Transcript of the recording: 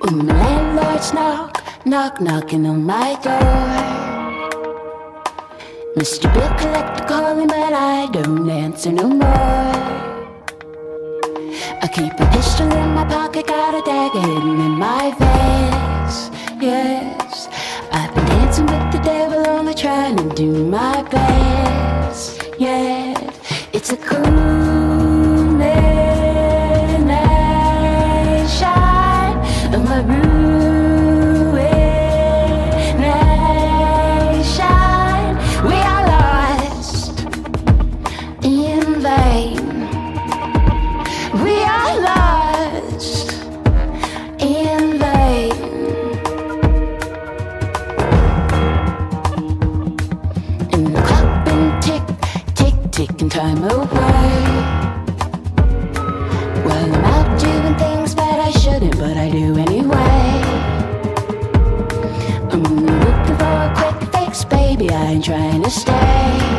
When the landlords knock, knock, knocking on my door. Mr. Bill Collector calling, but I don't answer no more. I keep a pistol in my pocket, got a dagger hidden in my vest. Yes, I've been dancing with the devil, only trying to do my best. Yeah, it's a cool time away. Well, I'm out doing things that I shouldn't, but I do anyway. I'm looking for a quick fix, baby. I ain't trying to stay.